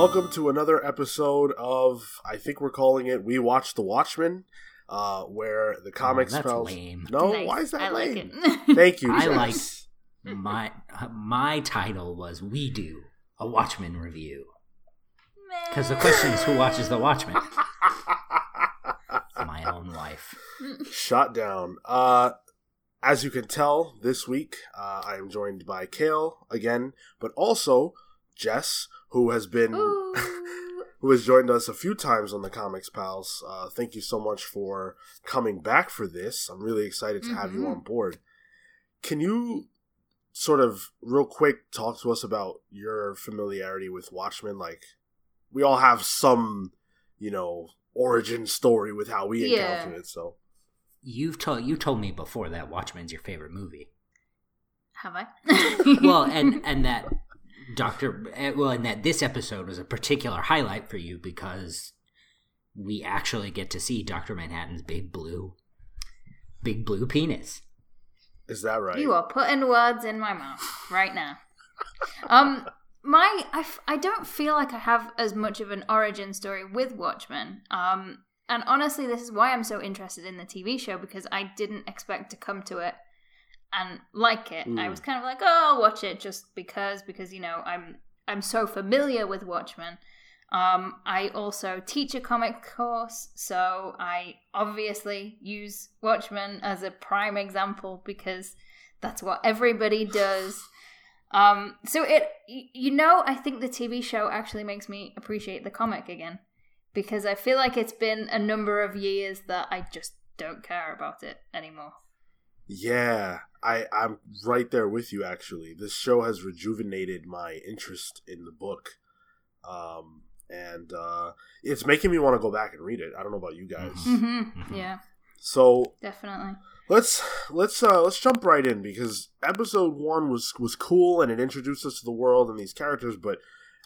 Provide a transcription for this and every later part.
welcome to another episode of I think we're calling it We Watch the Watchmen, uh, where the comics Oh, that's spells. lame. No, Nice. why is that I like lame? it. Thank you. I Jess. like my my title was "We Do a Watchmen Review" because the question is who watches the Watchmen. my own wife. Shot down. Uh, as you can tell, this week uh, I am joined by Cale again, but also Jess, who has been who has joined us a few times on the Comics Pals. Uh, thank you so much for coming back for this. I'm really excited to have you Mhm. on board. Can you sort of real quick talk to us about your familiarity with Watchmen? Like, we all have some, you know, origin story with how we Yeah. encountered it. So, You've told you told me before that Watchmen's your favorite movie. Have I? Well, and and that Doctor eh, well, and that this episode was a particular highlight for you because we actually get to see Doctor Manhattan's big blue, big blue penis. is that right? You are putting words in my mouth right now. Um, my I, f- I don't feel like I have as much of an origin story with Watchmen. Um, and honestly, this is why I'm so interested in the TV show because I didn't expect to come to it and like it. I Mm. was kind of like, oh, I'll watch it just because because you know I'm I'm so familiar with Watchmen. Um, I also teach a comic course, so I obviously use Watchmen as a prime example because that's what everybody does. Um, so it, you know, I think the TV show actually makes me appreciate the comic again because I feel like it's been a number of years that I just don't care about it anymore. Yeah, I I'm right there with you. Actually, this show has rejuvenated my interest in the book, um, and uh, it's making me want to go back and read it. I don't know about you guys. Mhm. Mm-hmm. Mhm. Yeah, So definitely. let's let's uh, let's jump right in because episode one was was cool and it introduced us to the world and these characters, but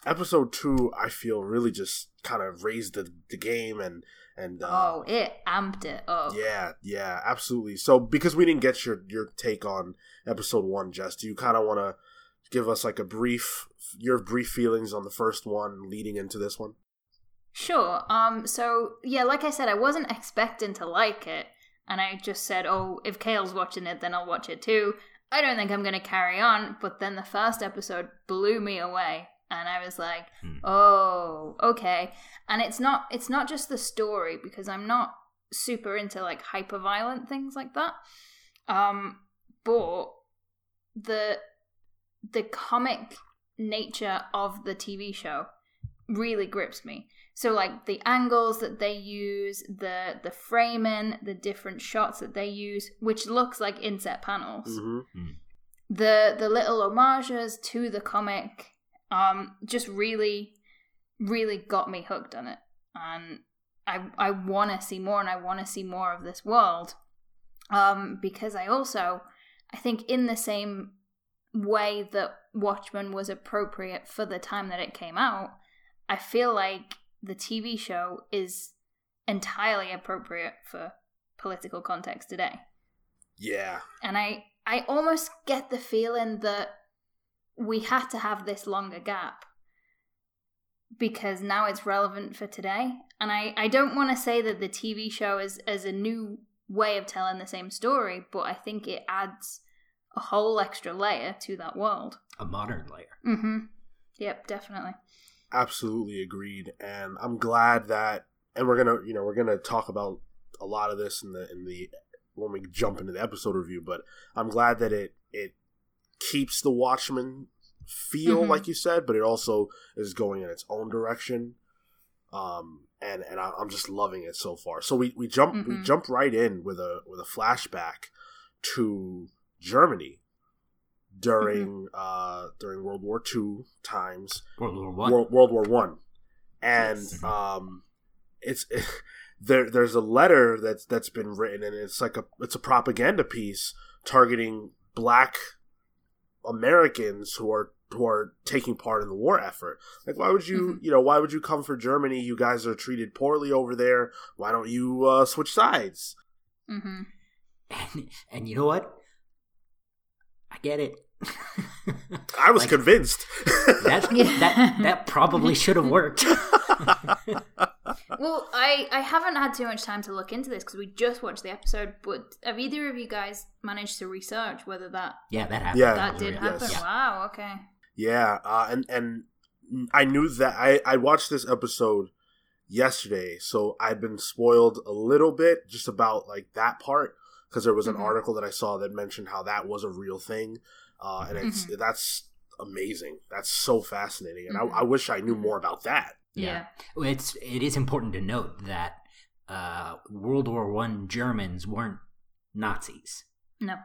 episode two I feel really just kind of raised the, the game and and uh, oh, it amped it up. yeah, yeah, absolutely. So because we didn't get your your take on episode one, just do you kind of want to give us like a brief your brief feelings on the first one leading into this one? Sure. Um. So yeah, like I said, I wasn't expecting to like it, and I just said, "Oh, if Cale's watching it, then I'll watch it too." I don't think I'm going to carry on. But then the first episode blew me away, and I was like, Hmm. "Oh, okay." And it's not it's not just the story because I'm not super into like hyper violent things like that. Um, but the the comic nature of the TV show really grips me. So like the angles that they use, the the framing, the different shots that they use, which looks like inset panels. Mm-hmm. The the little homages to the comic um just really really got me hooked on it. And I I want to see more and I want to see more of this world. Um because I also I think in the same way that Watchmen was appropriate for the time that it came out, I feel like the TV show is entirely appropriate for political context today. Yeah, And I I almost get the feeling that we had to have this longer gap because now it's relevant for today. And I, I don't want to say that the TV show is, is a new way of telling the same story, but I think it adds a whole extra layer to that world. A modern layer. Mm-hmm. Yep, definitely. absolutely agreed. And I'm glad that, and we're gonna, you know, we're gonna talk about a lot of this in the in the when we jump into the episode review. But I'm glad that it it keeps the Watchmen feel Mhm. like you said, but it also is going in its own direction. Um, and and I, I'm just loving it so far. So we we jump we Mhm. jump right in with a with a flashback to Germany during uh during World War II times World War One. World, World War One, and Yes. um, it's there. There's a letter that's that's been written, and it's like a it's a propaganda piece targeting Black Americans who are who are taking part in the war effort. Like, why would you Mhm. you know why would you come for Germany? You guys are treated poorly over there. Why don't you uh, switch sides? Mm-hmm. And, and you know what? I get it. I was Like- convinced. that, that that probably should have worked. Well, I I haven't had too much time to look into this because we just watched the episode. But have either of you guys managed to research whether that yeah, that happened. Yeah. that did yes. happen? Yeah. Wow. Okay. Yeah, uh, and and I knew that I I watched this episode yesterday, so I've been spoiled a little bit just about like that part because there was an Mhm. article that I saw that mentioned how that was a real thing, uh, and it's that's amazing. That's so fascinating, and Mhm. I, I wish I knew more about that. Yeah. Well, It's it is important to note that uh, World War One Germans weren't Nazis; No.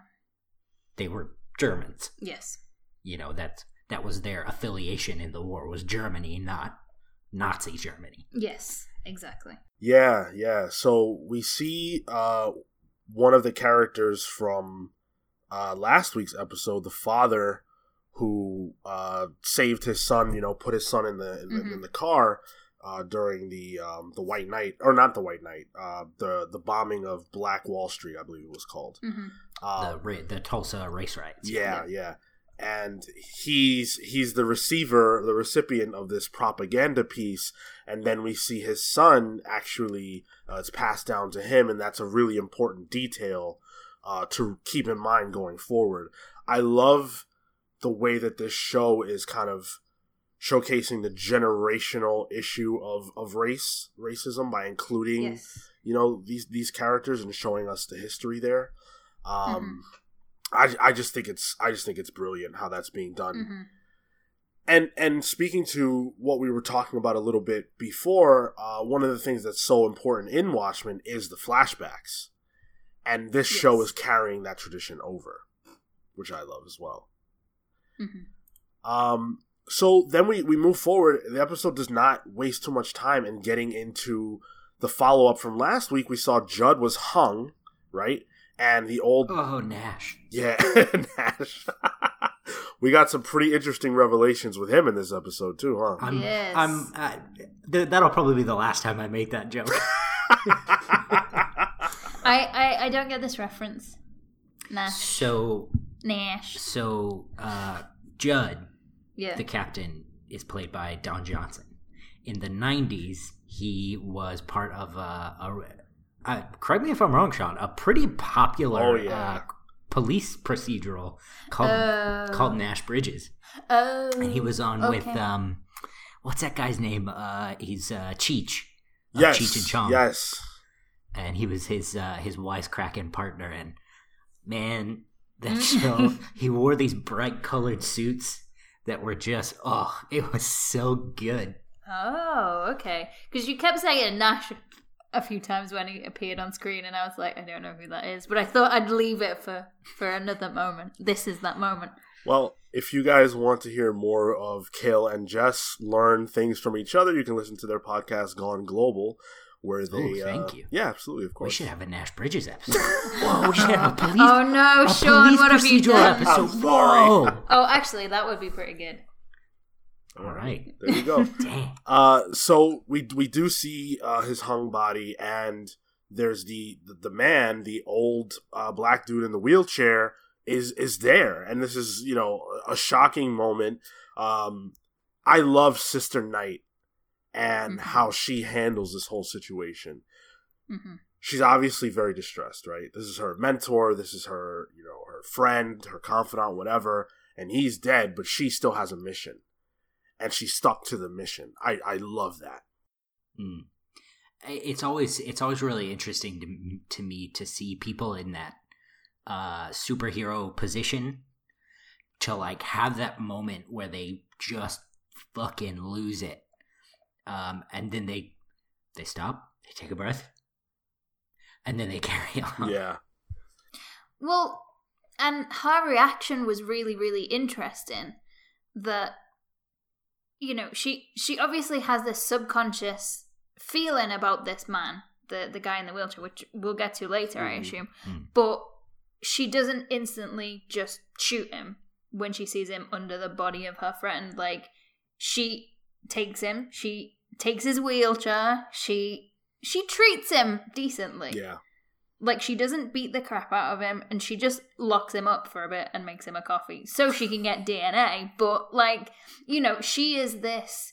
they were Germans. Yes. You know that that was their affiliation in the war was Germany, not Nazi Germany. Yes. Exactly. Yeah, yeah. So we see uh, one of the characters from uh, last week's episode, the father who uh, saved his son. You know, put his son in the in, the, Mhm. in the car uh, during the um, the White Night, or not the White Night, uh, the the bombing of Black Wall Street, I believe it was called. hmm the Um, ra- the Tulsa race riots. yeah, yeah. And he's he's the receiver, the recipient of this propaganda piece, and then we see his son actually uh, it's passed down to him, and that's a really important detail uh, to keep in mind going forward. I love the way that this show is kind of showcasing the generational issue of, of race racism by including Yes. you know these these characters and showing us the history there. Mm-hmm. Um, I I just think it's I just think it's brilliant how that's being done. hmm And and speaking to what we were talking about a little bit before, uh, one of the things that's so important in Watchmen is the flashbacks, and this show is carrying that tradition over, which I love as well. hmm Um, so then we, we move forward. The episode does not waste too much time in getting into the follow up from last week. We saw Judd was hung, right? And the old, Oh, Nash. yeah, Nash. we got some pretty interesting revelations with him in this episode too, huh? I'm, Yes. I'm. Uh, th- that'll probably be the last time I make that joke. I, I I don't get this reference. Nash. so, Nash. so uh, Judd, Yeah. the captain, is played by Don Johnson. In the '90s, he was part of a. a uh, correct me if I'm wrong, Sean. A pretty popular Oh, yeah. uh, police procedural called Oh. called Nash Bridges, Oh. and he was on with okay. um, what's that guy's name? Uh, he's uh, Cheech. of yes, Cheech and Chong. yes. And he was his uh, his wisecracking partner. And man, that show he wore these bright colored suits that were just oh, it was so good. Oh, okay. Because you kept saying Nash a few times when he appeared on screen, and I was like, I don't know who that is, but I thought I'd leave it for for another moment. This is that moment. Well, if you guys want to hear more of Cale and Jess learn things from each other, you can listen to their podcast Gone Global, where they. Ooh, thank uh, you. Yeah, absolutely, of course. We should have a Nash Bridges episode. Whoa, we should have a police. oh no, a Sean, police what have you procedural done? episode. I'm sorry. Whoa. Oh, actually, that would be pretty good. All right. There you go. Dang. Uh, so we we do see uh, his hung body, and there's the the, the man, the old uh, black dude in the wheelchair, is is there, and this is you know a shocking moment. Um, I love Sister Night and Mhm. how she handles this whole situation. hmm She's obviously very distressed, right? This is her mentor, this is her you know her friend, her confidant, whatever, and he's dead, but she still has a mission, and she stuck to the mission. I I love that. Mm. It's always it's always really interesting to to me to see people in that uh, superhero position to like have that moment where they just fucking lose it, um, and then they they stop, they take a breath, and then they carry on. Yeah. Well, and her reaction was really, really interesting. That you know, she she obviously has this subconscious feeling about this man, the the guy in the wheelchair, which we'll get to later, I Mhm. assume. Mm. But she doesn't instantly just shoot him when she sees him under the body of her friend. Like she takes him, she takes his wheelchair, she she treats him decently. Yeah. like she doesn't beat the crap out of him and she just locks him up for a bit and makes him a coffee so she can get DNA. But like, you know, she is this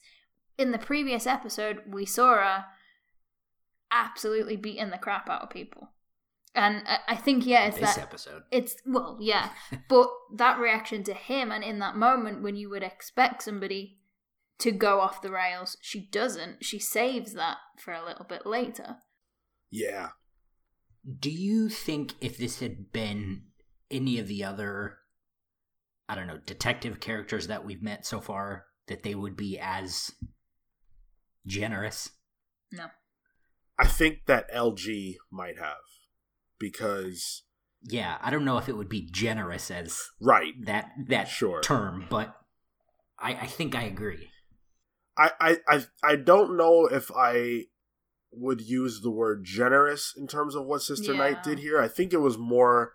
in the previous episode we saw her absolutely beating the crap out of people. And I, I think yeah, it's this that episode. it's well, yeah, but that reaction to him, and in that moment when you would expect somebody to go off the rails, she doesn't. She saves that for a little bit later. Yeah. Do you think if this had been any of the other, I don't know, detective characters that we've met so far, that they would be as generous? No, I think that LG might have because Yeah, I don't know if it would be generous as right. that that Sure. term, but I, I think I agree. I, I I I don't know if I would use the word generous in terms of what Sister Yeah. Night did here. I think it was more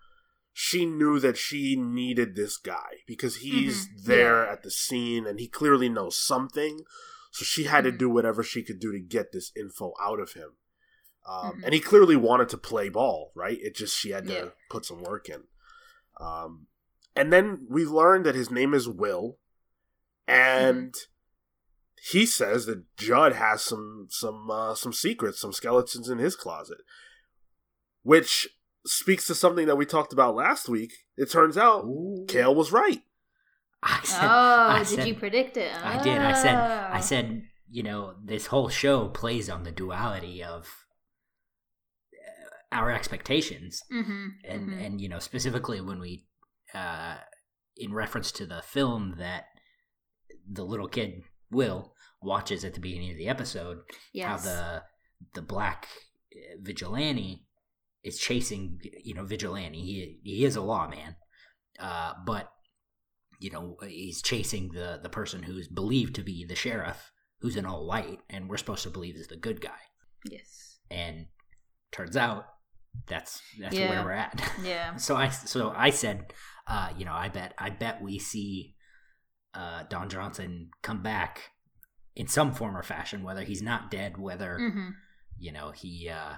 she knew that she needed this guy because he's Mhm. there Yeah. at the scene and he clearly knows something. So she had to Mhm. do whatever she could do to get this info out of him. Um, Mhm. And he clearly wanted to play ball, right? It just she had to Yeah. put some work in. Um, and then we learned that his name is Will, and he says that Judd has some some uh, some secrets, some skeletons in his closet, which speaks to something that we talked about last week. It turns out Cale was right. I said, oh, I did you predict it? I did. I said. I Oh. said. You know, this whole show plays on the duality of uh, our expectations, Mm-hmm. and mhm. and you know, specifically when we, uh, in reference to the film that the little kid Will watches at the beginning of the episode, how the the black uh, vigilante is chasing you know vigilante he he is a lawman uh but you know he's chasing the the person who's believed to be the sheriff who's in all white and we're supposed to believe is the good guy yes. and turns out that's that's Yeah. where we're at Yeah. so i so i said uh you know i bet i bet we see uh don johnson come back in some form or fashion whether he's not dead whether Mm-hmm. you know he uh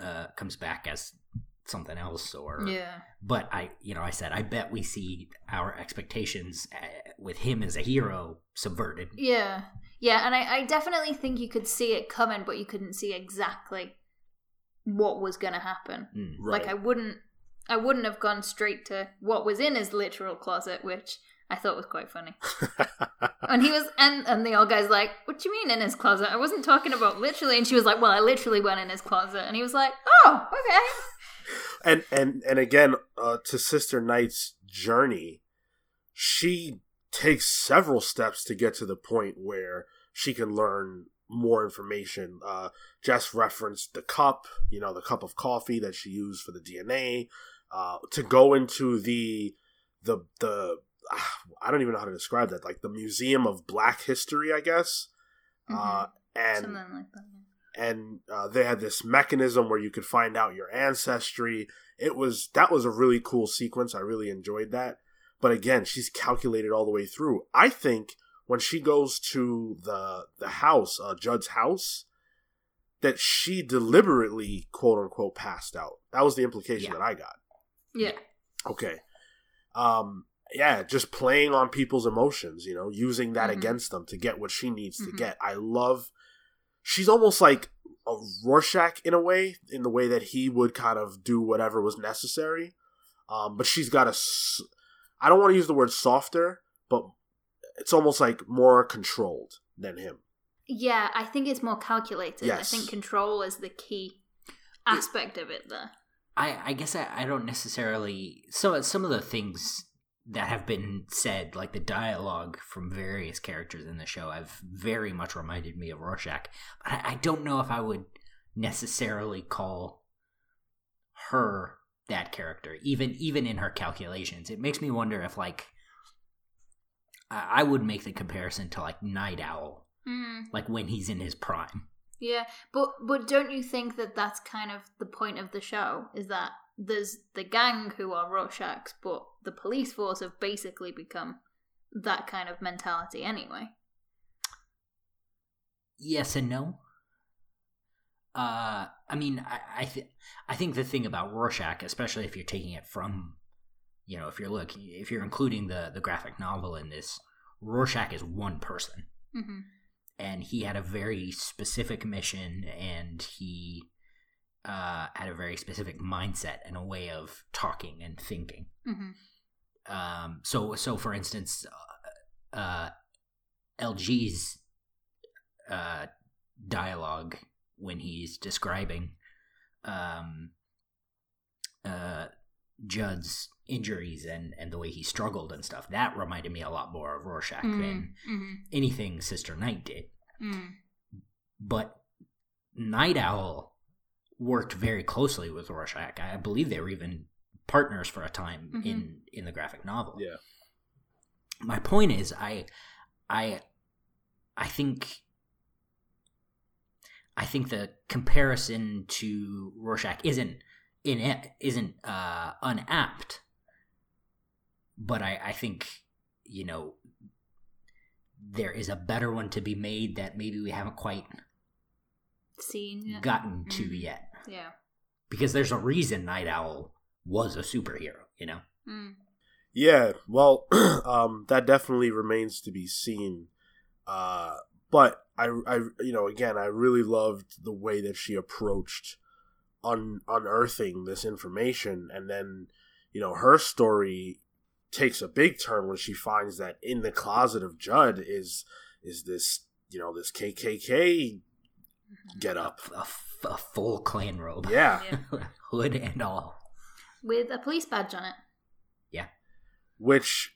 uh comes back as something else or Yeah. but i you know i said i bet we see our expectations uh, with him as a hero subverted Yeah. Yeah, and I, I definitely think you could see it coming, but you couldn't see exactly what was gonna happen. Mm. Right. Like I wouldn't I wouldn't have gone straight to what was in his literal closet, which I thought it was quite funny. And he was and and the old guy's like, What do you mean in his closet? I wasn't talking about literally and she was like, Well, I literally went in his closet and he was like, Oh, okay. and and and again uh, to sister night's journey she takes several steps to get to the point where she can learn more information uh jess referenced the cup you know the cup of coffee that she used for the dna uh to go into the the the i don't even know how to describe that like the museum of black history i guess uh and Something like that. and uh, they had this mechanism where you could find out your ancestry. It was that was a really cool sequence. I really enjoyed that. But again, she's calculated all the way through. I think when she goes to the the house, uh, Judd's house, that she deliberately quote unquote passed out. That was the implication Yeah. that I got. Yeah. Okay. Um yeah, just playing on people's emotions, you know, using that Mhm. against them to get what she needs to Mhm. get. I love she's almost like a Rorschach in a way, in the way that he would kind of do whatever was necessary. Um, but she's got a, I don't want to use the word softer, but it's almost like more controlled than him. Yeah, I think it's more calculated. Yes. I think control is the key aspect of it there. I, I guess I, I don't necessarily so some of the things that have been said, like the dialogue from various characters in the show, have very much reminded me of Rorschach. But I, I don't know if I would necessarily call her that character, even even in her calculations. It makes me wonder if like I, I would make the comparison to like Nite Owl, Mm, like when he's in his prime. yeah, but but don't you think that that's kind of the point of the show? Is that there's the gang who are Rorschachs, but the police force have basically become that kind of mentality anyway. Yes and no. Uh, I mean, I I, th- I think the thing about Rorschach, especially if you're taking it from, you know, if you're looking, if you're including the the graphic novel in this, Rorschach is one person, Mm-hmm. and he had a very specific mission, and he uh, had a very specific mindset and a way of talking and thinking. Mm-hmm. Um, so, so for instance, uh, uh, LG's uh, dialogue when he's describing um, uh, Judd's injuries and, and the way he struggled and stuff, that reminded me a lot more of Rorschach than Mm-hmm. anything Sister Night did. Mm. But Nite Owl worked very closely with Rorschach. I believe they were even partners for a time Mhm. in in the graphic novel. Yeah. My point is, I, I, I think, I think the comparison to Rorschach isn't in it isn't uh, unapt, but I, I think you know there is a better one to be made that maybe we haven't quite Scene. Yeah. gotten to Mhm. yet yeah. because there's a reason Nite Owl was a superhero, you know. Mm. Yeah, well, um, that definitely remains to be seen. Uh, but I, I, you know, again, I really loved the way that she approached un- unearthing this information, and then, you know, her story takes a big turn when she finds that in the closet of Judd is is this, you know, this KKK get up. A, f- a full Klan robe, Yeah, Yeah. hood and all. With a police badge on it. Yeah. Which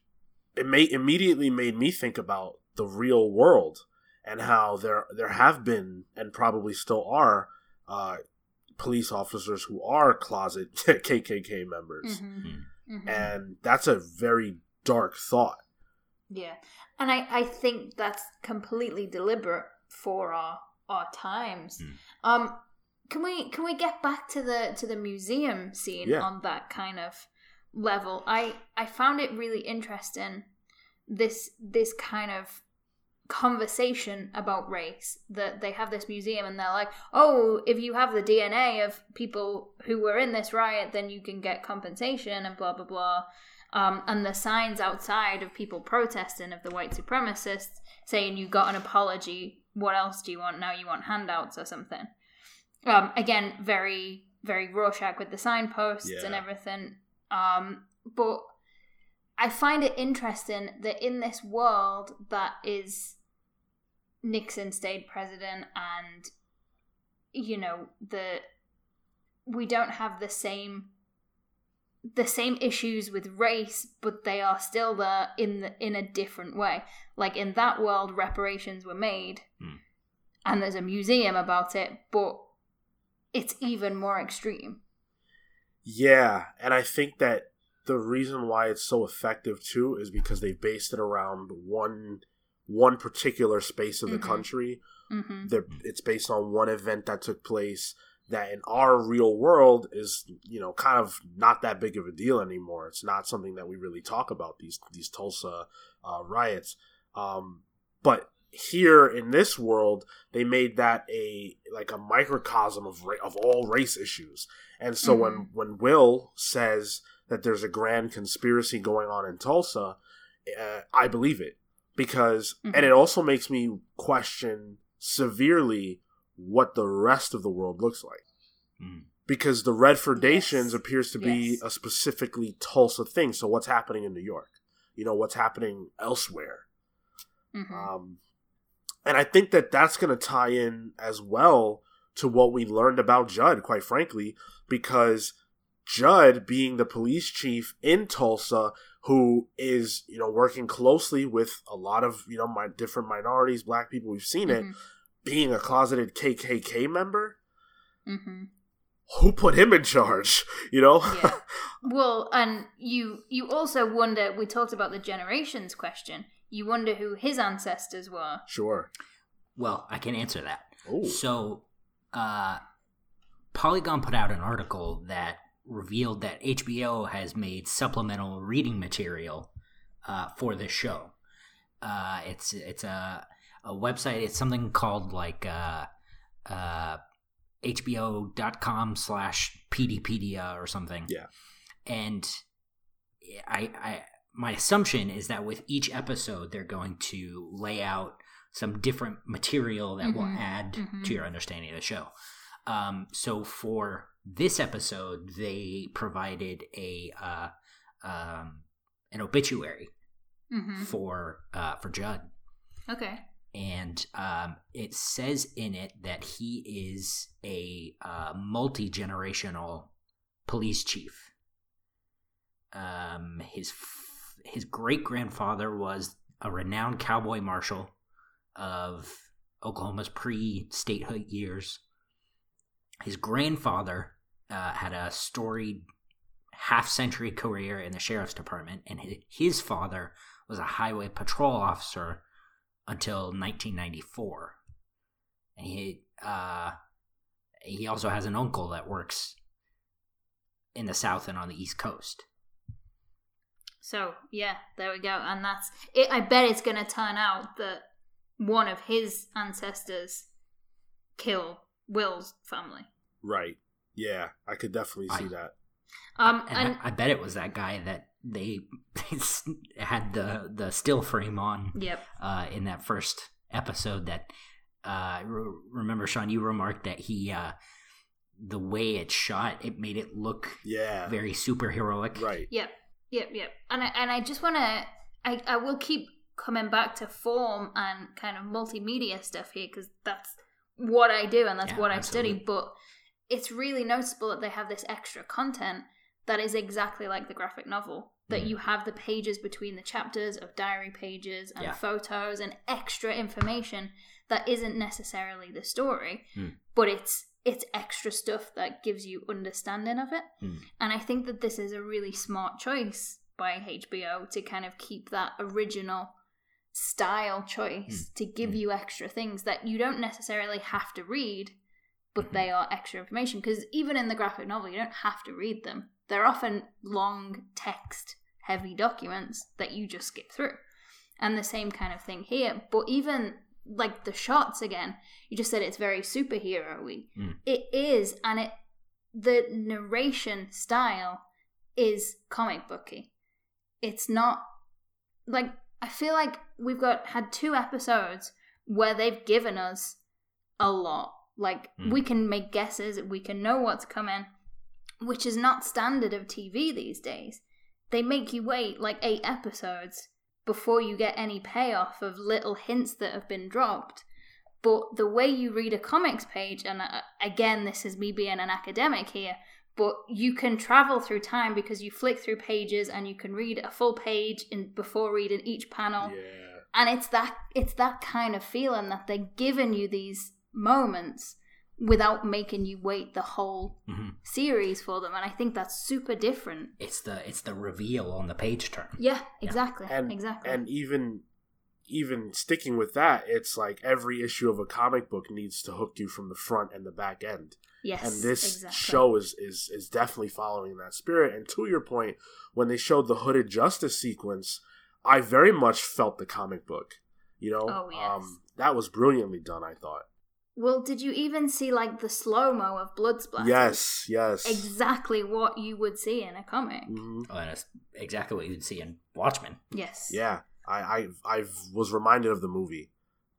it may immediately made me think about the real world and how there there have been and probably still are uh, police officers who are closet KKK members, Mm-hmm. Mm-hmm. and that's a very dark thought. Yeah, and I I think that's completely deliberate for our our times. Mm. Um, can we can we get back to the to the museum scene Yeah. on that kind of level? I I found it really interesting. This this kind of conversation about race that they have this museum and they're like oh if you have the dna of people who were in this riot then you can get compensation and blah blah blah um, and the signs outside of people protesting of the white supremacists saying you got an apology what else do you want? Now you want handouts or something. Um, again very very rorschach with the signposts and everything. Um, but i find it interesting that in this world that is nixon stayed president and you know the we don't have the same the same issues with race but they are still there in the, in a different way like in that world reparations were made Hmm. and there's a museum about it but it's even more extreme Yeah, and I think that the reason why it's so effective too is because they based it around one one particular space of the Mhm. country hmm it's based on one event that took place that in our real world is you know kind of not that big of a deal anymore. It's not something that we really talk about these these tulsa uh, riots. Um, but here in this world they made that a like a microcosm of ra- of all race issues. And so when when will says that there's a grand conspiracy going on in tulsa uh, i believe it because and Mhm. it also makes me question severely what the rest of the world looks like Mm. because the Redfordations Yes. appears to be Yes. a specifically Tulsa thing. So what's happening in New York? You know what's happening elsewhere, hmm um, and I think that that's going to tie in as well to what we learned about Judd. Quite frankly, because Judd being the police chief in Tulsa, who is you know working closely with a lot of you know my different minorities, black people, we've seen it, being a closeted KKK member. hmm Who put him in charge? You know, Yeah. Well, and you you also wonder. We talked about the generations question. You wonder who his ancestors were. sure. Well, I can answer that. Oh, So, uh, Polygon put out an article that revealed that HBO has made supplemental reading material uh, for this show. Uh, it's it's a a website. It's something called like uh, uh, HBO.com slash Peteypedia or something. Yeah. And I, I, my assumption is that with each episode, they're going to lay out some different material that will Mhm. add Mhm. to your understanding of the show. Um, so for this episode, they provided a uh, um, an obituary hmm for uh, for Judd, Okay. And um, it says in it that he is a uh, multi generational police chief. Um, his f- his great grandfather was a renowned cowboy marshal of Oklahoma's pre statehood years. His grandfather uh, had a storied half century career in the sheriff's department, and his father was a highway patrol officer until 1994. And he uh, he also has an uncle that works in the south and on the east coast. So yeah, there we go, and that's it. I bet it's going to turn out that one of his ancestors kill Will's family. Right. Yeah, I could definitely see I- that. Um, And and I, I bet it was that guy that they had the the still frame on yep, uh, in that first episode. That uh, re- remember, Sean, you remarked that he uh, the way it shot, it made it look Yeah. very superheroic. Right. yep, yep, yep. And I, and I just want to, I, I will keep coming back to form and kind of multimedia stuff here because that's what I do and that's Yeah, what I absolutely. study. But it's really noticeable that they have this extra content that is exactly like the graphic novel. That Mhm. you have the pages between the chapters of diary pages and Yeah. photos and extra information that isn't necessarily the story, Mm. but it's it's extra stuff that gives you understanding of it. Mm. And I think that this is a really smart choice by HBO to kind of keep that original style choice to give Mm. you extra things that you don't necessarily have to read, but Mhm. they are extra information. Because even in the graphic novel, you don't have to read them. They're often long text heavy documents that you just skip through. And the same kind of thing here. But even like the shots again, you just said it's very superhero y. Mm. It is, and it the narration style is comic booky. It's not like I feel like we've got had two episodes where they've given us a lot. Like Mm. we can make guesses, we can know what's coming, which is not standard of TV these days. They make you wait like eight episodes before you get any payoff of little hints that have been dropped. But the way you read a comics page, and uh, again, this is me being an academic here, but you can travel through time because you flick through pages and you can read a full page in before reading each panel Yeah. and it's that it's that kind of feeling that they're giving you these moments without making you wait the whole Mhm. series for them and i think that's super different It's the it's the reveal on the page turn. yeah exactly And exactly and even even sticking with that, it's like every issue of a comic book needs to hook you from the front and the back end. yes and this exactly. show is, is is definitely following that spirit. And to your point, when they showed the hooded justice sequence, I very much felt the comic book. You know, Oh, yes. um, that was brilliantly done. I thought. Well did you even see like the slow mo of blood splatter? Yes, yes. exactly what you would see in a comic Mhm. Oh, and it's exactly what you'd see in Watchmen. yes Yeah, I, I I was reminded of the movie,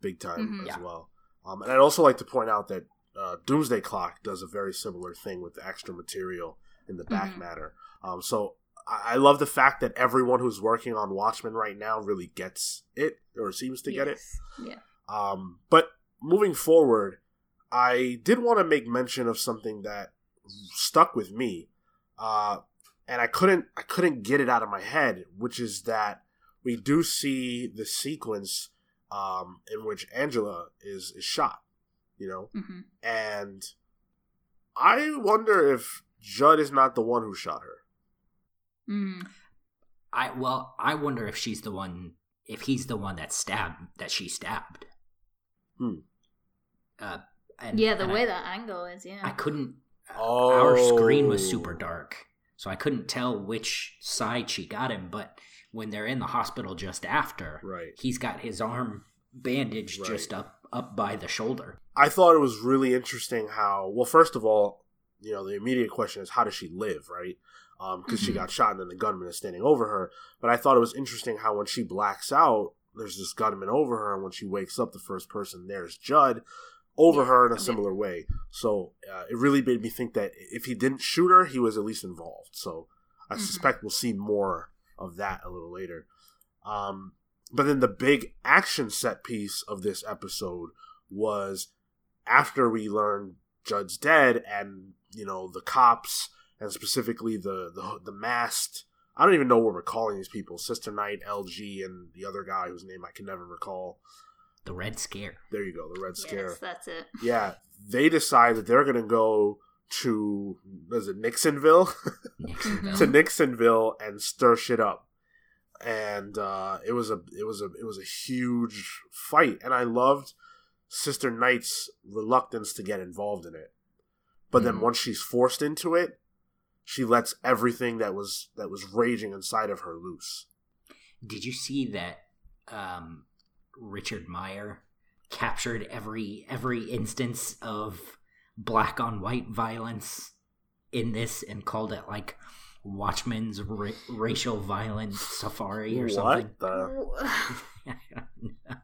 big time Mhm. as Yeah. well. Um, and I'd also like to point out that uh, Doomsday Clock does a very similar thing with the extra material in the back Mhm. matter. Um, so I, I love the fact that everyone who's working on Watchmen right now really gets it or seems to get it. Yeah Um, but moving forward, I did want to make mention of something that stuck with me, uh, and I couldn't I couldn't get it out of my head, which is that we do see the sequence um, in which Angela is is shot, you know, hmm and I wonder if Judd is not the one who shot her. mm. I well, I wonder if she's the one, if he's the one that stabbed, that she stabbed. Hmm. Uh, and, yeah the and way I, that angle is yeah I couldn't. Our screen was Oh. super dark, so I couldn't tell which side she got him. But when they're in the hospital just after, Right. he's got his arm bandaged Right. just up up by the shoulder. I thought it was really interesting how, well, first of all, you know, the immediate question is how does she live, right? Because um, she Mhm. got shot and then the gunman is standing over her. But I thought it was interesting how when she blacks out, there's this gunman over her, and when she wakes up, the first person there is Judd over Yeah, her in a similar way. So uh, it really made me think that if he didn't shoot her, he was at least involved. So I Mhm. suspect we'll see more of that a little later. Um, but then the big action set piece of this episode was after we learned Judd's dead, and you know the cops, and specifically the the the masked. I don't even know what we're calling these people: Sister Night, LG, and the other guy whose name I can never recall. The Red Scare. There you go, the Red Scare. Yes, that's it. Yeah, they decide that they're going to go to was it Nixonville Nixonville. to Nixonville and stir shit up. And uh, it was a it was a it was a huge fight, and I loved Sister Night's reluctance to get involved in it. But then Mhm. once she's forced into it, she lets everything that was that was raging inside of her loose. Did you see that um, Richard Meyer captured every every instance of black on white violence in this and called it like Watchmen's ra- racial violence safari or something? What the? I don't know.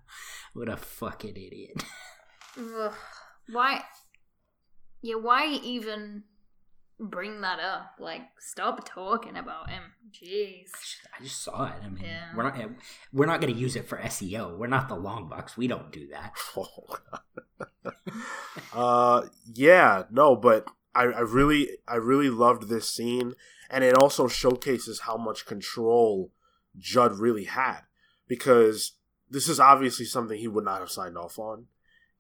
what a fucking idiot! Ugh. Why? Yeah, why even bring that up? Like, stop talking about him. Jeez. I just saw it. I mean, Yeah. we're not we're not going to use it for SEO. We're not the long bucks. We don't do that. uh yeah no but I, I really i really loved this scene and it also showcases how much control judd really had because this is obviously something he would not have signed off on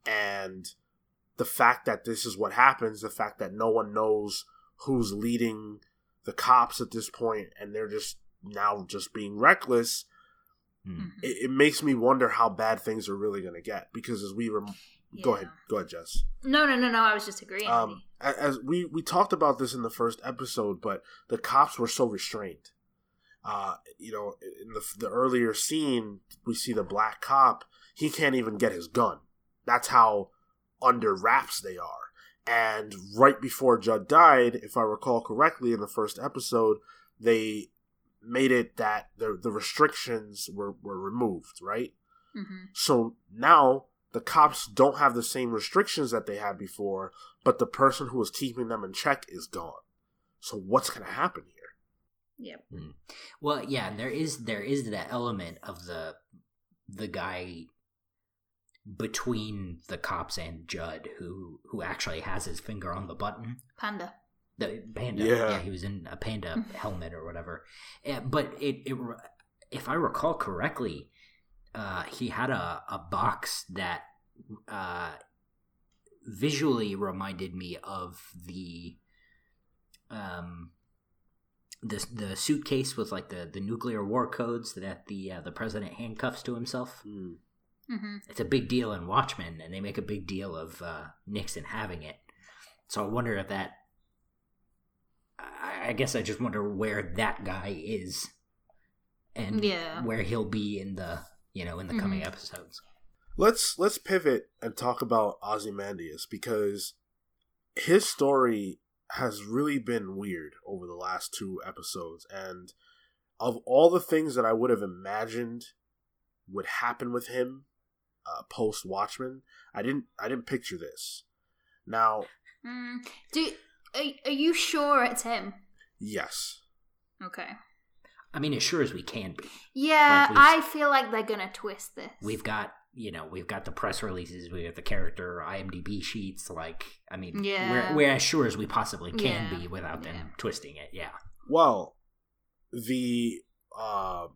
and the fact that this is what happens the fact that no one knows who's leading the cops at this point and they're just now just being reckless Hmm. Mhm. it, it makes me wonder how bad things are really going to get because as we rem- go ahead go ahead jess No, no, no, no. I was just agreeing. um, a- as we we talked about this in the first episode, but the cops were so restrained. Uh, you know, in the the earlier scene, we see the black cop. He can't even get his gun. That's how under wraps they are. And right before Judd died, if I recall correctly, in the first episode, they made it that the the restrictions were were removed. Right. you. Mhm. So now the cops don't have the same restrictions that they had before, but the person who was keeping them in check is gone. So what's going to happen here? Yep. Well, yeah, there is there is that element of the the guy between the cops and Judd who who actually has his finger on the button. Panda. The panda, Yeah. yeah, he was in a panda helmet or whatever. But it, it, if I recall correctly, uh, he had a, a box that uh, visually reminded me of the um the the suitcase with like the, the nuclear war codes that the uh, the president handcuffs to himself. Hmm. Hmm It's a big deal in Watchmen, and they make a big deal of uh, Nixon having it. So I wonder if that. I, I guess I just wonder where that guy is, and Yeah. where he'll be in the you know in the coming episodes. Let's let's pivot and talk about Ozymandias because his story has really been weird over the last two episodes, and of all the things that I would have imagined would happen with him uh, post Watchmen, I didn't I didn't picture this. Now, Mm. Do are, are you sure it's him? yes, Okay. I mean, as sure as we can be. Yeah, Like I feel like they're gonna twist this. We've got you know we've got the press releases, we have the character IMDb sheets. Like, I mean, Yeah. we're we're as sure as we possibly can Yeah. be without them Yeah. twisting it. Yeah. Well, the uh,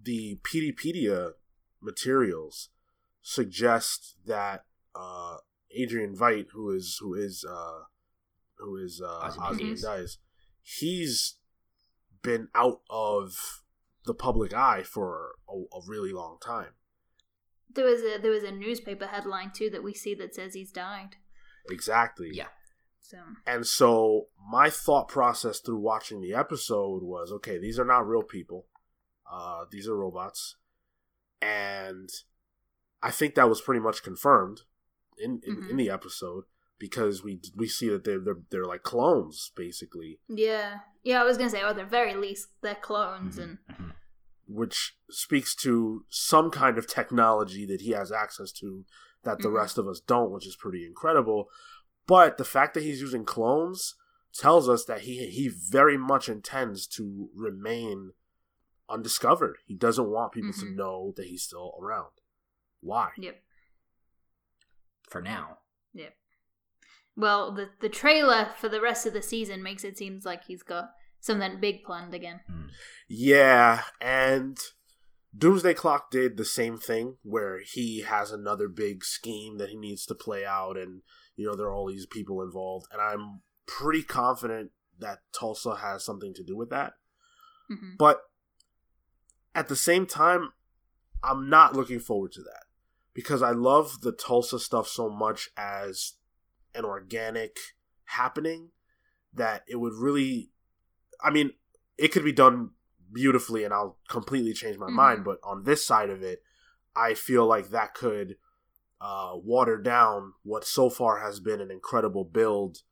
the Peteypedia materials suggest that uh, Adrian Veidt, who is who is uh, who is uh, Ozymandias. Ozymandias, he's been out of the public eye for a, a really long time. There was a there was a newspaper headline too that we see that says he's died. Exactly. Yeah. So And so my thought process through watching the episode was okay, these are not real people. Uh, these are robots. And I think that was pretty much confirmed in in, Mhm. in the episode because we we see that they're they're, they're like clones basically, Yeah. Yeah, I was gonna say, oh, at the very least, they're clones, Mhm, and mhm. which speaks to some kind of technology that he has access to that the Mhm. rest of us don't, which is pretty incredible. But the fact that he's using clones tells us that he he very much intends to remain undiscovered. He doesn't want people to Mhm. know that he's still around. Why? yep. For now. Yep. Well, the the trailer for the rest of the season makes it seems like he's got something big planned again. Mm. Yeah, and Doomsday Clock did the same thing where he has another big scheme that he needs to play out, and you know there are all these people involved, and I'm pretty confident that Tulsa has something to do with that. hmm But at the same time, I'm not looking forward to that because I love the Tulsa stuff so much as an organic happening that it would really. I mean, it could be done beautifully, and I'll completely change my Mhm. mind. But on this side of it, I feel like that could uh, water down what so far has been an incredible build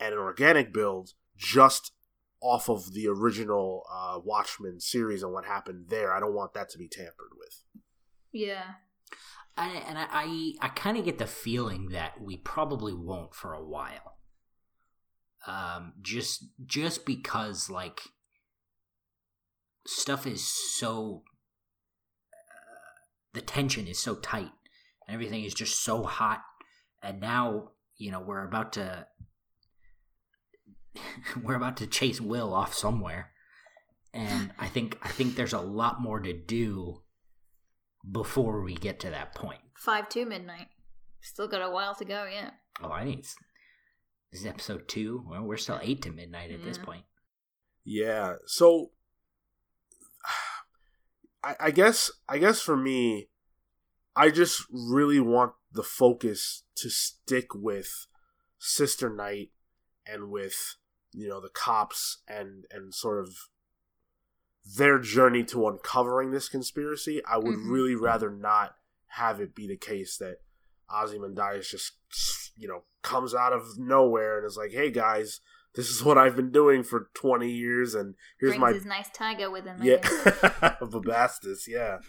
and an organic build just off of the original uh, Watchmen series and what happened there. I don't want that to be tampered with. Yeah. I, and I, I, I kind of get the feeling that we probably won't for a while. Um, just, just because like stuff is so, uh, the tension is so tight, and everything is just so hot, and now you know we're about to, we're about to chase Will off somewhere, and I think, I think there's a lot more to do before we get to that point. Five to midnight. Still got a while to go. Yeah. Oh, I need. This is episode two. Well, we're still eight to midnight at this point. Yeah. So I, I guess I guess for me, I just really want the focus to stick with Sister Night and with you know the cops and and sort of their journey to uncovering this conspiracy. I would Mhm. really rather not have it be the case that Ozymandias just you know comes out of nowhere and is like, "Hey guys, this is what I've been doing for twenty years, and here's Brings my his nice tiger with him. Yeah, guess. Bubastis, yeah,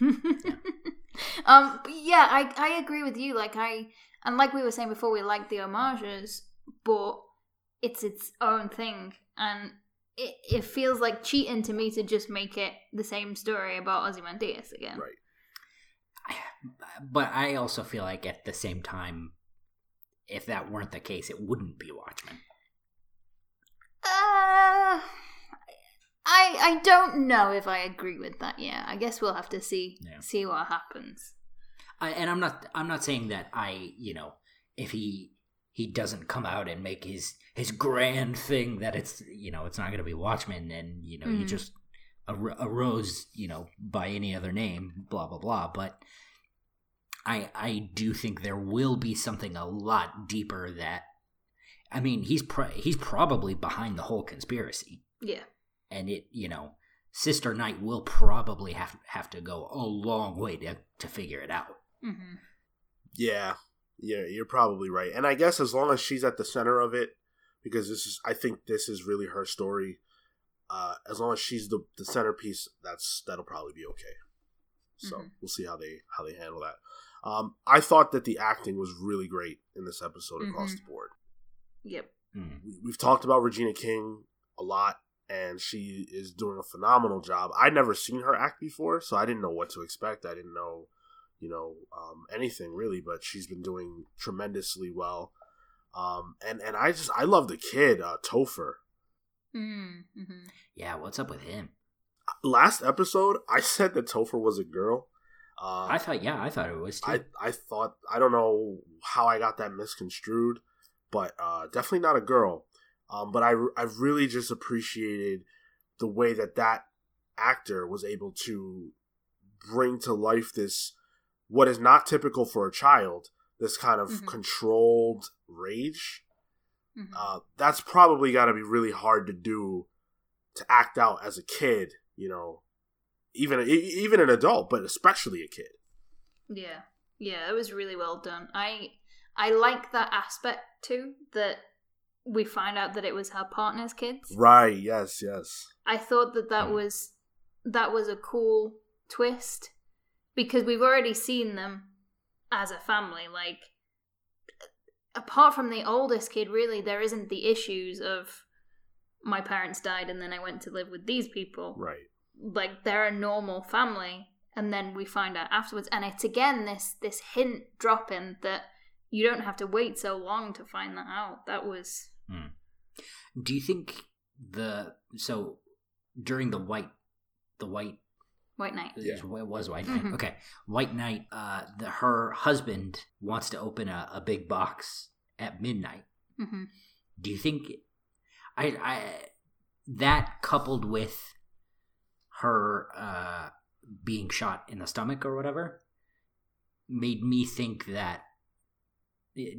um yeah i i agree with you like i and like we were saying before we like the homages but it's its own thing and it, it feels like cheating to me to just make it the same story about Ozymandias again right. But I also feel like at the same time, if that weren't the case, it wouldn't be Watchmen. uh i i don't know if i agree with that yeah i guess we'll have to see Yeah. see what happens I, and I'm not. I'm not saying that I. You know, if he he doesn't come out and make his his grand thing, that it's you know it's not going to be Watchmen, and you know you Mhm. just ar- arose you know by any other name, blah blah blah. But I I do think there will be something a lot deeper that. I mean, he's pro- he's probably behind the whole conspiracy, yeah and it you know, Sister Night will probably have have to go a long way to to figure it out. hmm Yeah, yeah, you're probably right. And I guess as long as she's at the center of it, because this is, I think this is really her story. Uh, as long as she's the the centerpiece, that's that'll probably be okay. So Mhm. we'll see how they how they handle that. Um, I thought that the acting was really great in this episode across Mhm. the board. yep Mm. We, we've talked about Regina King a lot, and she is doing a phenomenal job. I'd never seen her act before, so I didn't know what to expect. I didn't know, you know, um, anything really, but she's been doing tremendously well. Um, and and I just I love the kid, uh, Topher. mm-hmm. Yeah, what's up with him? Last episode, I said that Topher was a girl. Uh, I thought, yeah, I thought it was too. I I thought I don't know how I got that misconstrued, but uh, definitely not a girl. Um, but I I really just appreciated the way that that actor was able to bring to life this what is not typical for a child this kind of Mhm. controlled rage. hmm Uh, that's probably got to be really hard to do to act out as a kid. You know, even even an adult, but especially a kid. yeah Yeah, it was really well done. I I like that aspect too that we find out that it was her partner's kids. Right. Yes. Yes. I thought that that Hmm. was that was a cool twist because we've already seen them as a family. Like, apart from the oldest kid, really, there isn't the issues of my parents died and then I went to live with these people. Right. Like, they're a normal family, and then we find out afterwards. And it's again this this hint dropping that you don't have to wait so long to find that out. That was hmm. Do you think the so during the white the white White Night. Yeah. it was white night Mhm. okay white night uh the her husband wants to open a, a big box at midnight hmm do you think i i that coupled with her uh being shot in the stomach or whatever made me think that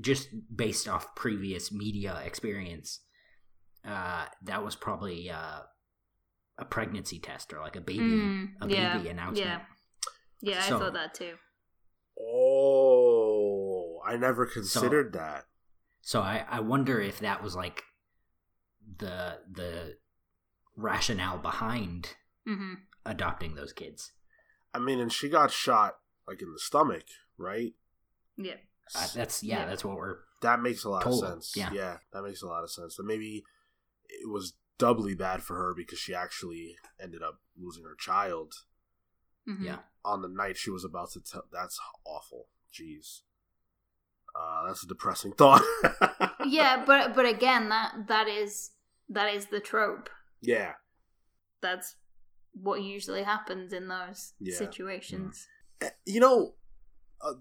just based off previous media experience uh that was probably uh a pregnancy test or like a baby Mm, a yeah, baby announcement Yeah, yeah, So- I thought that too. Oh, I never considered that. So I, I wonder if that was like the the rationale behind hmm adopting those kids. I mean, and she got shot like in the stomach, right? Yeah, Uh, that's yeah, Yeah. that's what we're That makes a lot Total, of sense. yeah. that makes a lot of sense. And maybe it was doubly bad for her because she actually ended up losing her child hmm yeah. on the night she was about to tell. That's awful. Jeez. Uh, that's a depressing thought. yeah. But but again, that that is that is the trope. Yeah. That's what usually happens in those Yeah. situations. Eh, You know, uh,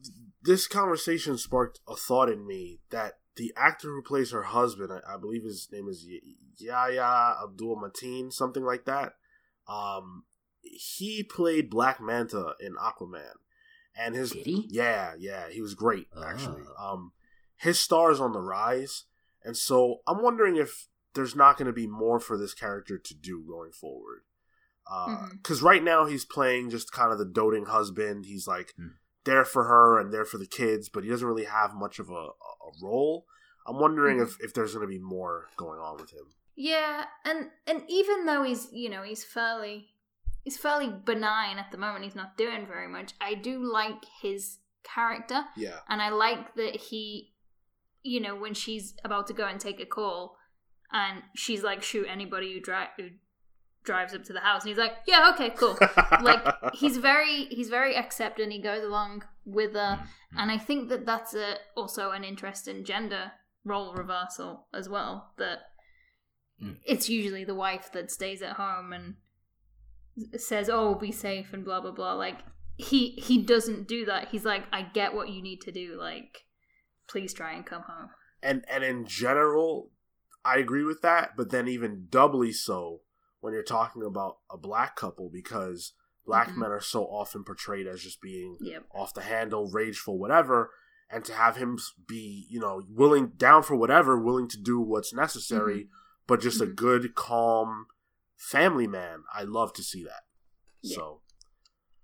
this conversation sparked a thought in me that the actor who plays her husband, I, I believe his name is Y- Yahya Abdul Mateen, something like that. Um, he played Black Manta in Aquaman, and his Did he? yeah, yeah, he was great actually. Oh. Um, his star is on the rise, and so I'm wondering if there's not going to be more for this character to do going forward. Because right now he's playing just kind of the doting husband. He's like Hmm. There for her and there for the kids, but he doesn't really have much of a, a role. I'm wondering mm-hmm. if, if there's going to be more going on with him. Yeah, and and even though he's you know he's fairly he's fairly benign at the moment, he's not doing very much. I do like his character. Yeah, and I like that he, you know, when she's about to go and take a call, and she's like, "Shoot anybody who, dri- who drives up to the house," and he's like, "Yeah, okay, cool." like he's very he's very accepting. He goes along with her, Mm-hmm. and I think that that's a, also an interesting gender role reversal as well. That Mm. it's usually the wife that stays at home and says, "Oh, be safe" and blah blah blah. Like he he doesn't do that. He's like, "I get what you need to do. Like, please try and come home." and and in general, I agree with that. But then even doubly so when you're talking about a black couple because black Mhm. men are so often portrayed as just being Yep. off the handle, rageful, whatever, and to have him be, you know, willing down for whatever, willing to do what's necessary, but just a Mhm. good, calm family man. I love to see that. Yeah. So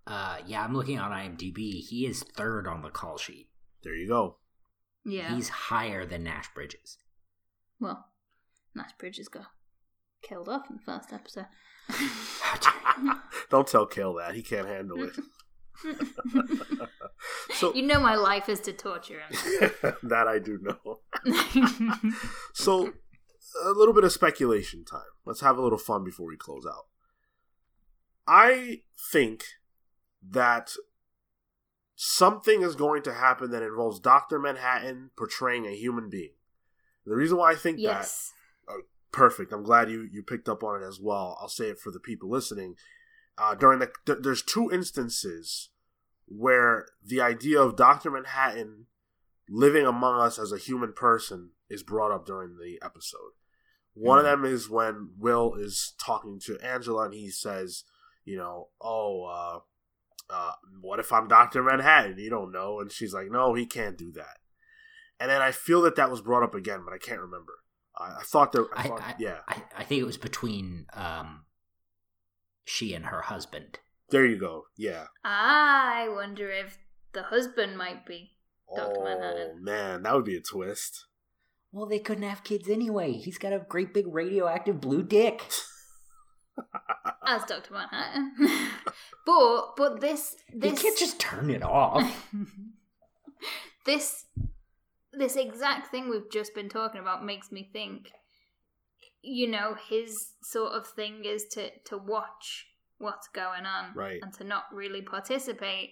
Uh, yeah, I'm looking on IMDb. He is third on the call sheet. there you go. Yeah. He's higher than Nash Bridges. Well, Nash Bridges got killed off in the first episode. Don't tell Cale that he can't handle it. so you know my life is to torture him. that I do know. So a little bit of speculation time. Let's have a little fun before we close out. I think that something is going to happen that involves Dr. Manhattan portraying a human being. The reason why I think that yes. Perfect. I'm glad you you picked up on it as well. I'll say it for the people listening. Uh, during the th- there's two instances where the idea of Doctor Manhattan living among us as a human person is brought up during the episode. One of them is when Will is talking to Angela and he says, you know, oh, uh, uh, what if I'm Doctor Manhattan? You don't know, and she's like, no, he can't do that. And then I feel that that was brought up again, but I can't remember. I, I thought there. I I, thought, I, yeah, I, I think it was between um, she and her husband. there you go. Yeah, I wonder if the husband might be Dr. Oh Manhattan. man, that would be a twist. Well, they couldn't have kids anyway. He's got a great big radioactive blue dick. as Dr. Manhattan. but but this You can't just turn it off. this this exact thing we've just been talking about makes me think you know his sort of thing is to to watch what's going on Right. and to not really participate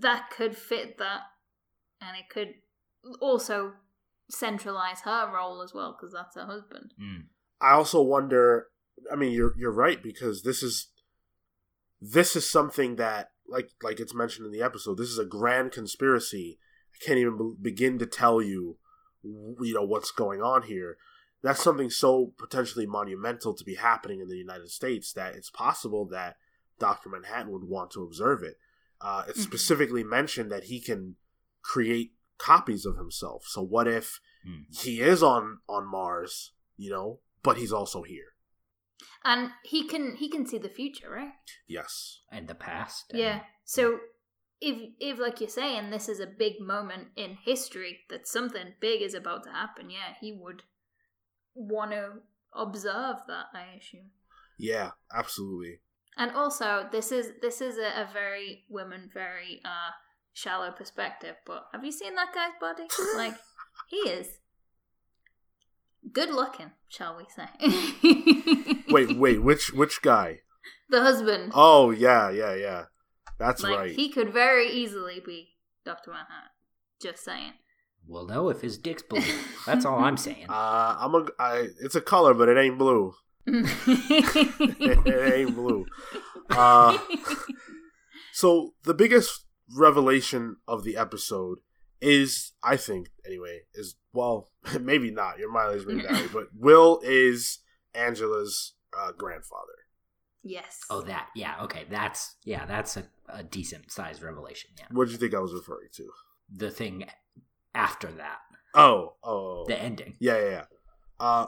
that could fit that and it could also centralize her role as well because that's her husband Mm. I also wonder. I mean, you're you're right because this is this is something that like like it's mentioned in the episode. This is a grand conspiracy. I can't even begin to tell you, you know, what's going on here. That's something so potentially monumental to be happening in the United States that it's possible that Doctor Manhattan would want to observe it. Uh, it's Mhm. specifically mentioned that he can create copies of himself. So what if Mm. he is on on Mars, you know, but he's also here. and he can he can see the future right Yes. And the past. and- Yeah. So if if like you're saying this is a big moment in history that something big is about to happen, yeah, he would want to observe that, I assume. Yeah, absolutely. And also this is this is a, a very women very uh shallow perspective, but have you seen that guy's body? Like he is good looking, shall we say. Wait, wait, which which guy? the husband. Oh, yeah, yeah, yeah. That's like right. he could very easily be Dr. Manhattan. Just saying. We'll know if his dick's blue. That's all I'm saying. Uh, I'm a. I, it's a color, but it ain't blue. it ain't blue. Uh, so the biggest revelation of the episode is, I think, anyway, is well, maybe not. Your mileage may vary, but Will is Angela's uh, grandfather. Yes. Oh, that. Yeah, okay. That's, yeah, that's a, a decent sized revelation. Yeah. What do you think I was referring to? The thing after that, Oh, oh, the ending. Yeah, yeah, yeah. Uh,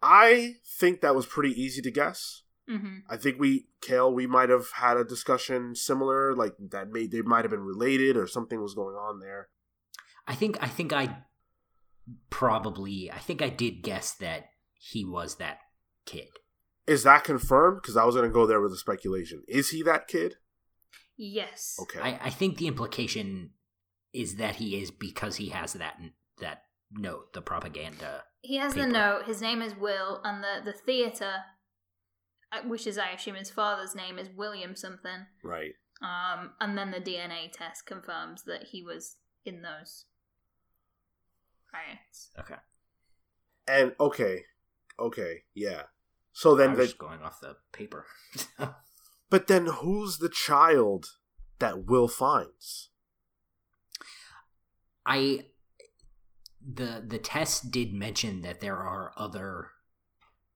I think that was pretty easy to guess. hmm I think we, Cale, we might have had a discussion similar, like that. May they might have been related or something was going on there. I think, I think I probably, I think I did guess that he was that kid. Is that confirmed? Because I was going to go there with a speculation. Is he that kid? Yes. Okay. I, I think the implication is that he is because he has that that note, the propaganda. He has the note. His name is Will, and the the theater, uh, which is I assume his father's name is William something. Right. Um, and then the DNA test confirms that he was in those riots. Okay, And okay, okay, yeah. So I then, was the, just going off the paper. but then, who's the child that Will finds? I the the test did mention that there are other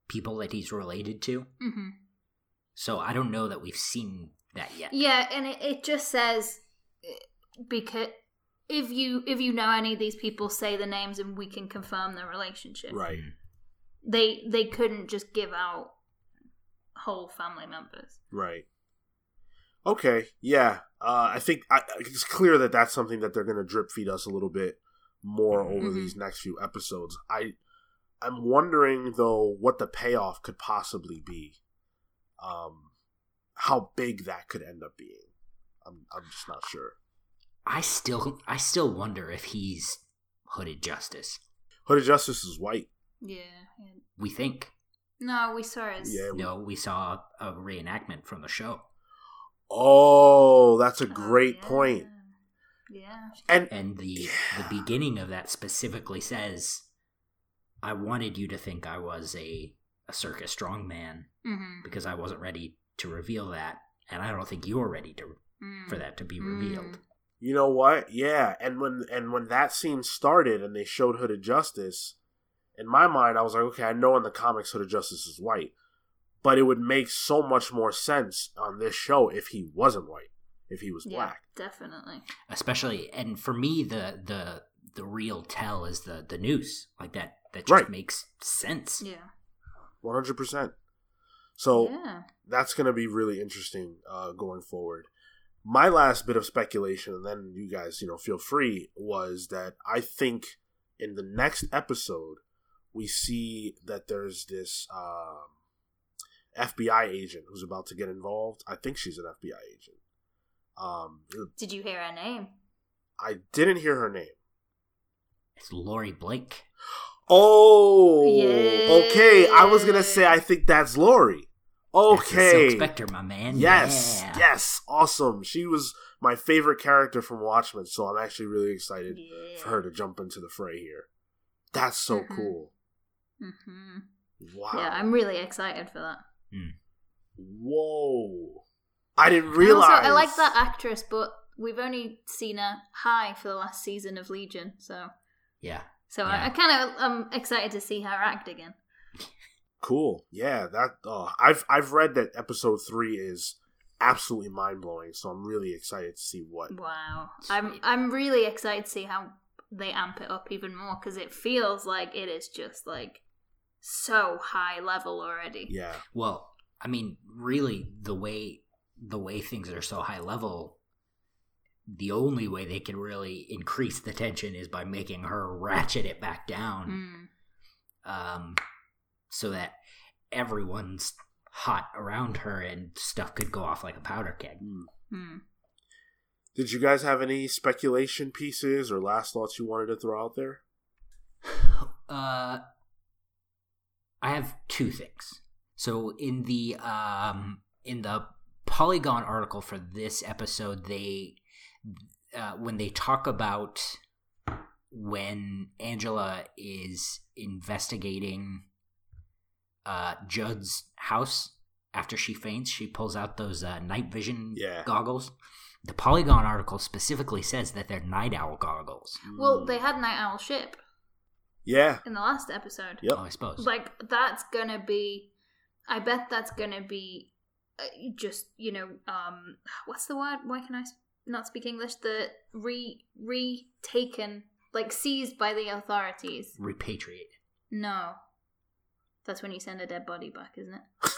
people that he's related to, hmm so I don't know that we've seen that yet. Yeah, and it, it just says because if you if you know any of these people, say the names, and we can confirm the relationship. Right. They they couldn't just give out whole family members. Right. Okay. Yeah. Uh, I think I, it's clear that that's something that they're going to drip feed us a little bit more over Mhm. these next few episodes. I I'm wondering though what the payoff could possibly be. Um, how big that could end up being. I'm I'm just not sure. I still I still wonder if he's hooded justice. Hooded Justice is white. Yeah. yeah. We think. No, we saw his. Yeah. No, we saw a reenactment from the show. Oh, that's a Oh, great yeah. point. Yeah. And And the Yeah. the beginning of that specifically says, "I wanted you to think I was a a circus strongman hmm because I wasn't ready to reveal that, and I don't think you're ready to Mm. for that to be revealed." You know what? Yeah, and when and when that scene started and they showed Hooded Justice, in my mind I was like, okay, I know in the comics Hooded Justice is white, but it would make so much more sense on this show if he wasn't white, if he was Yeah, black. definitely. Especially, and for me, the the the real tell is the the noose, like that. That just Right. makes sense. Yeah. One hundred percent. So yeah. that's going to be really interesting uh, going forward. my last bit of speculation, and then you guys, you know, feel free, was that I think in the next episode we see that there's this um, FBI agent who's about to get involved. I think she's an FBI agent. Um, Did you hear her name? I didn't hear her name. It's Laurie Blake. Oh, Yeah. okay. I was gonna say I think that's Laurie. That's Okay. Spectre, my man. Yes, Yeah. yes, awesome. She was my favorite character from Watchmen, so I'm actually really excited Yeah. for her to jump into the fray here. That's so Mhm. cool. Hmm Wow. Yeah, I'm really excited for that. Whoa. I didn't And realize. Also, I like that actress, but we've only seen her high for the last season of Legion, so Yeah. so Yeah. I, I kind of I'm excited to see her act again. Cool. Yeah, that. Oh, I've I've read that episode three is absolutely mind blowing. So I'm really excited to see what. Wow, I'm I'm really excited to see how they amp it up even more because it feels like it is just like so high level already. Yeah. Well, I mean, really, the way the way things are so high level, the only way they can really increase the tension is by making her ratchet it back down, Mm. um, so that everyone's hot around her and stuff could go off like a powder keg. Hmm. Mm. Did you guys have any speculation pieces or last thoughts you wanted to throw out there? Uh, I have two things. So in the um in the Polygon article for this episode, they uh, when they talk about when Angela is investigating uh Judd's house after she faints, she pulls out those uh, night vision Yeah. goggles. The Polygon article specifically says that they're Nite Owl goggles. Well, they had Nite Owl ship Yeah. in the last episode. Yep. Oh, I suppose. Like that's gonna be, I bet that's gonna be, uh, just you know, um, what's the word? Why can I not speak English? The re retaken, like seized by the authorities. Repatriate. No, that's when you send a dead body back, isn't it?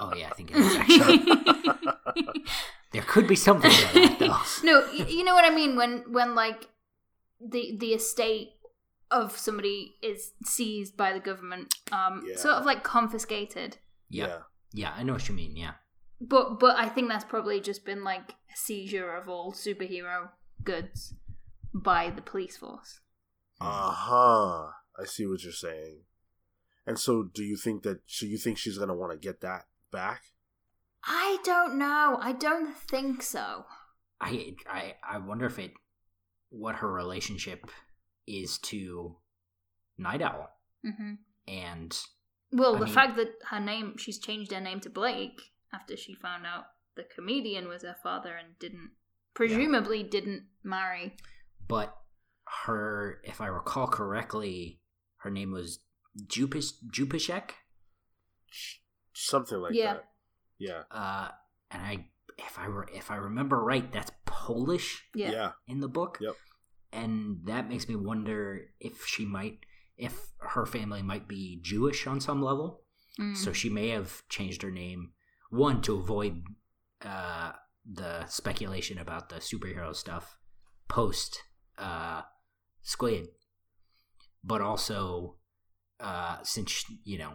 Oh yeah, I think it is actually. there could be something to that though. no, y- you know what I mean when when like the the estate of somebody is seized by the government, um, Yeah. sort of like confiscated. Yeah, yeah, I know what you mean. Yeah, But but I think that's probably just been like a seizure of all superhero goods by the police force. Uh huh. I see what you're saying. And so, do you think that? So you think she's gonna want to get that back? I don't know. I don't think so. I I I wonder if it what her relationship is to Nite Owl hmm and Well, I the mean- fact that her name, she's changed her name to Blake after she found out the comedian was her father and didn't, presumably didn't marry. but her if I recall correctly, her name was Jupish Jupishek. Something like Yeah. that. Yeah. Uh, and I if I were, if I remember right, that's Polish. Yeah. Yeah. in the book. Yep. And that makes me wonder if she might, if her family might be Jewish on some level. Mm. So she may have changed her name, one, to avoid uh, the speculation about the superhero stuff post uh, Squid, but also uh, since, you know,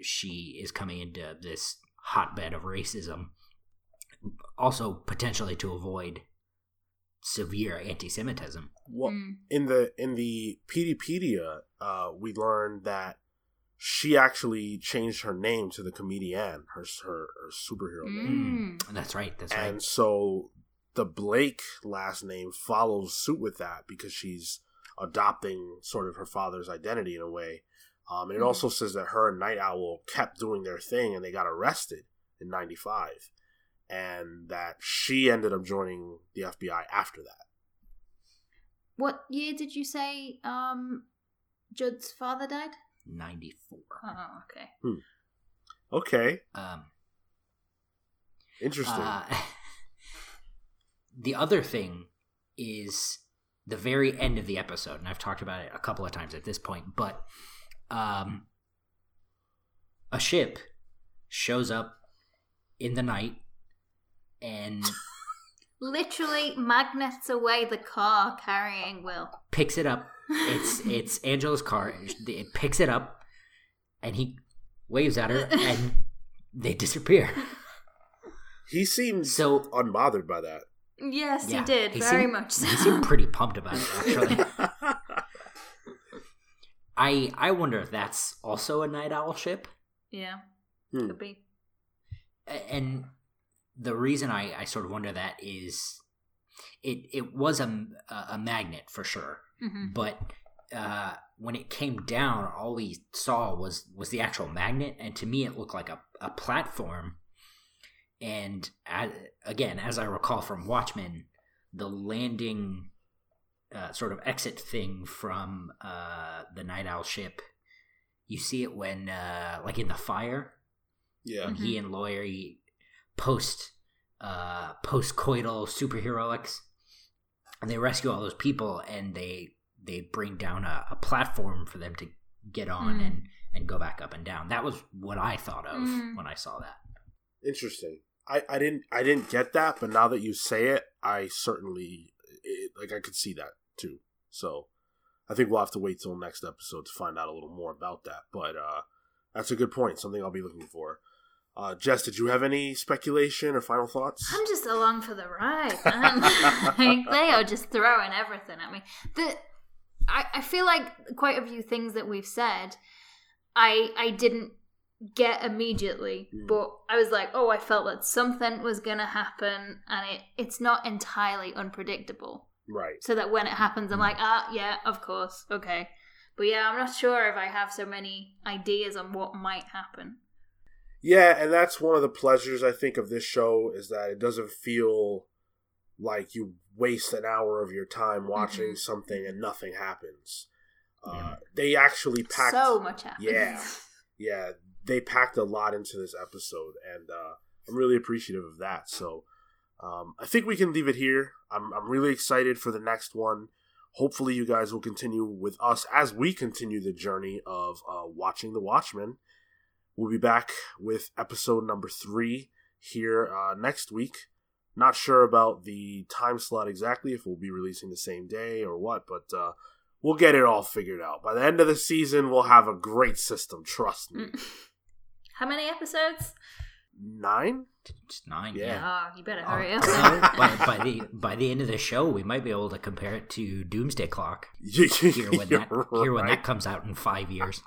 she is coming into this hotbed of racism, also potentially to avoid severe anti-Semitism. Well, Mm. in the in the Peteypedia, uh, we learned that she actually changed her name to the comedian, her her, her superhero name, Mm. That's right. That's and right. so the Blake last name follows suit with that because she's adopting sort of her father's identity in a way. Um, and it Mhm. also says that her and Nite Owl kept doing their thing, and they got arrested in '95, and that she ended up joining the FBI after that. What year did you say um, Judd's father died? 94. Oh, okay. Okay, Um, interesting. uh, the other thing is the very end of the episode, and I've talked about it a couple of times at this point, but um, a ship shows up in the night and literally magnets away the car carrying Will. Picks it up. It's it's Angela's car. It picks it up, and he waves at her, and they disappear. He seems So unbothered by that. Yes, yeah, he did very seemed- much so. He seemed pretty pumped about it. Actually, I I wonder if that's also a Nite Owl ship. yeah, Hmm. could be. And the reason I, I sort of wonder that is it it was a, a magnet for sure. Hmm but uh, when it came down all we saw was was the actual magnet. And to me it looked like a, a platform. And as, again as i recall from watchmen the landing uh, sort of exit thing from uh, the Nite Owl ship you see it when uh, like in the fire? Yeah. when he and Laurie post uh post coital superheroics and they rescue all those people and they they bring down a, a platform for them to get on Mm. and and go back up and down that was what i thought of Mm. when i saw that Interesting. I, I didn't I didn't get that, but now that you say it, I certainly it, like I could see that too. So I think we'll have to wait till next episode to find out a little more about that. But uh, that's a good point. Something I'll be looking for. Uh, Jess, did you have any speculation or final thoughts? I'm just along for the ride, like, they are just throwing everything at me. The I, I feel like quite a few things that we've said, I I didn't get immediately, Mm. but I was like, oh, I felt that something was gonna happen, and it it's not entirely unpredictable. Right. So that when it happens, I'm like, ah, yeah, of course, okay. But yeah, I'm not sure if I have so many ideas on what might happen. Yeah, and that's one of the pleasures I think of this show is that it doesn't feel like you waste an hour of your time watching Mhm. something and nothing happens. Uh, They actually packed so much happens. Yeah. yeah, they packed a lot into this episode, and uh, I'm really appreciative of that. So um, I think we can leave it here. I'm, I'm really excited for the next one. Hopefully, you guys will continue with us as we continue the journey of uh, watching The Watchmen. We'll be back with episode number three here uh, next week. Not sure about the time slot exactly, if we'll be releasing the same day or what, but uh, we'll get it all figured out. By the end of the season, we'll have a great system, trust me. Mm. How many episodes? Nine? Just nine Yeah. Oh, you better Oh, hurry up. so by, by the by the end of the show, we might be able to compare it to Doomsday Clock. Here when that here when that comes out in five years.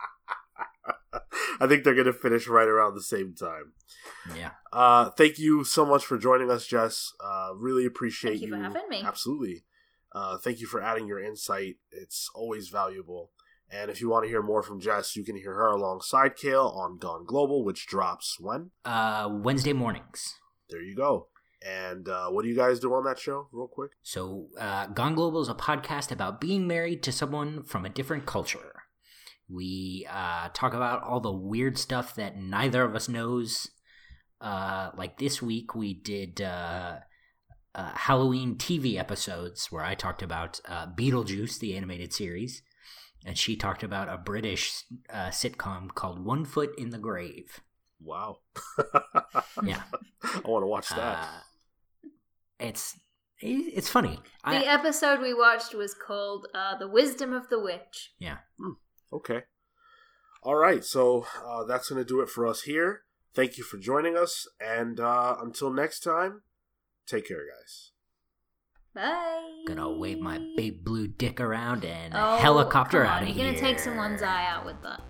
I think they're going to finish right around the same time. Yeah, Uh, thank you so much for joining us, Jess. Uh, really appreciate Thank you for having me. Absolutely. Uh, thank you for adding your insight. It's always valuable. And if you want to hear more from Jess, you can hear her alongside Cale on Gone Global, which drops when? uh, Wednesday mornings. There you go. And uh, what do you guys do on that show, real quick? So, uh, Gone Global is a podcast about being married to someone from a different culture. We uh, talk about all the weird stuff that neither of us knows. Uh, like this week, we did uh, uh, Halloween TV episodes where I talked about uh, Beetlejuice, the animated series, and she talked about a British uh, sitcom called One Foot in the Grave. Wow. Yeah. I want to watch that. Uh, it's it's funny. The I, episode we watched was called uh, "The Wisdom of the Witch." yeah. Okay. All right. So uh, that's going to do it for us here. Thank you for joining us. And uh, until next time, take care, guys. Bye. Gonna wave my big blue dick around and Oh, helicopter come out on, of You're gonna take someone's eye out with that.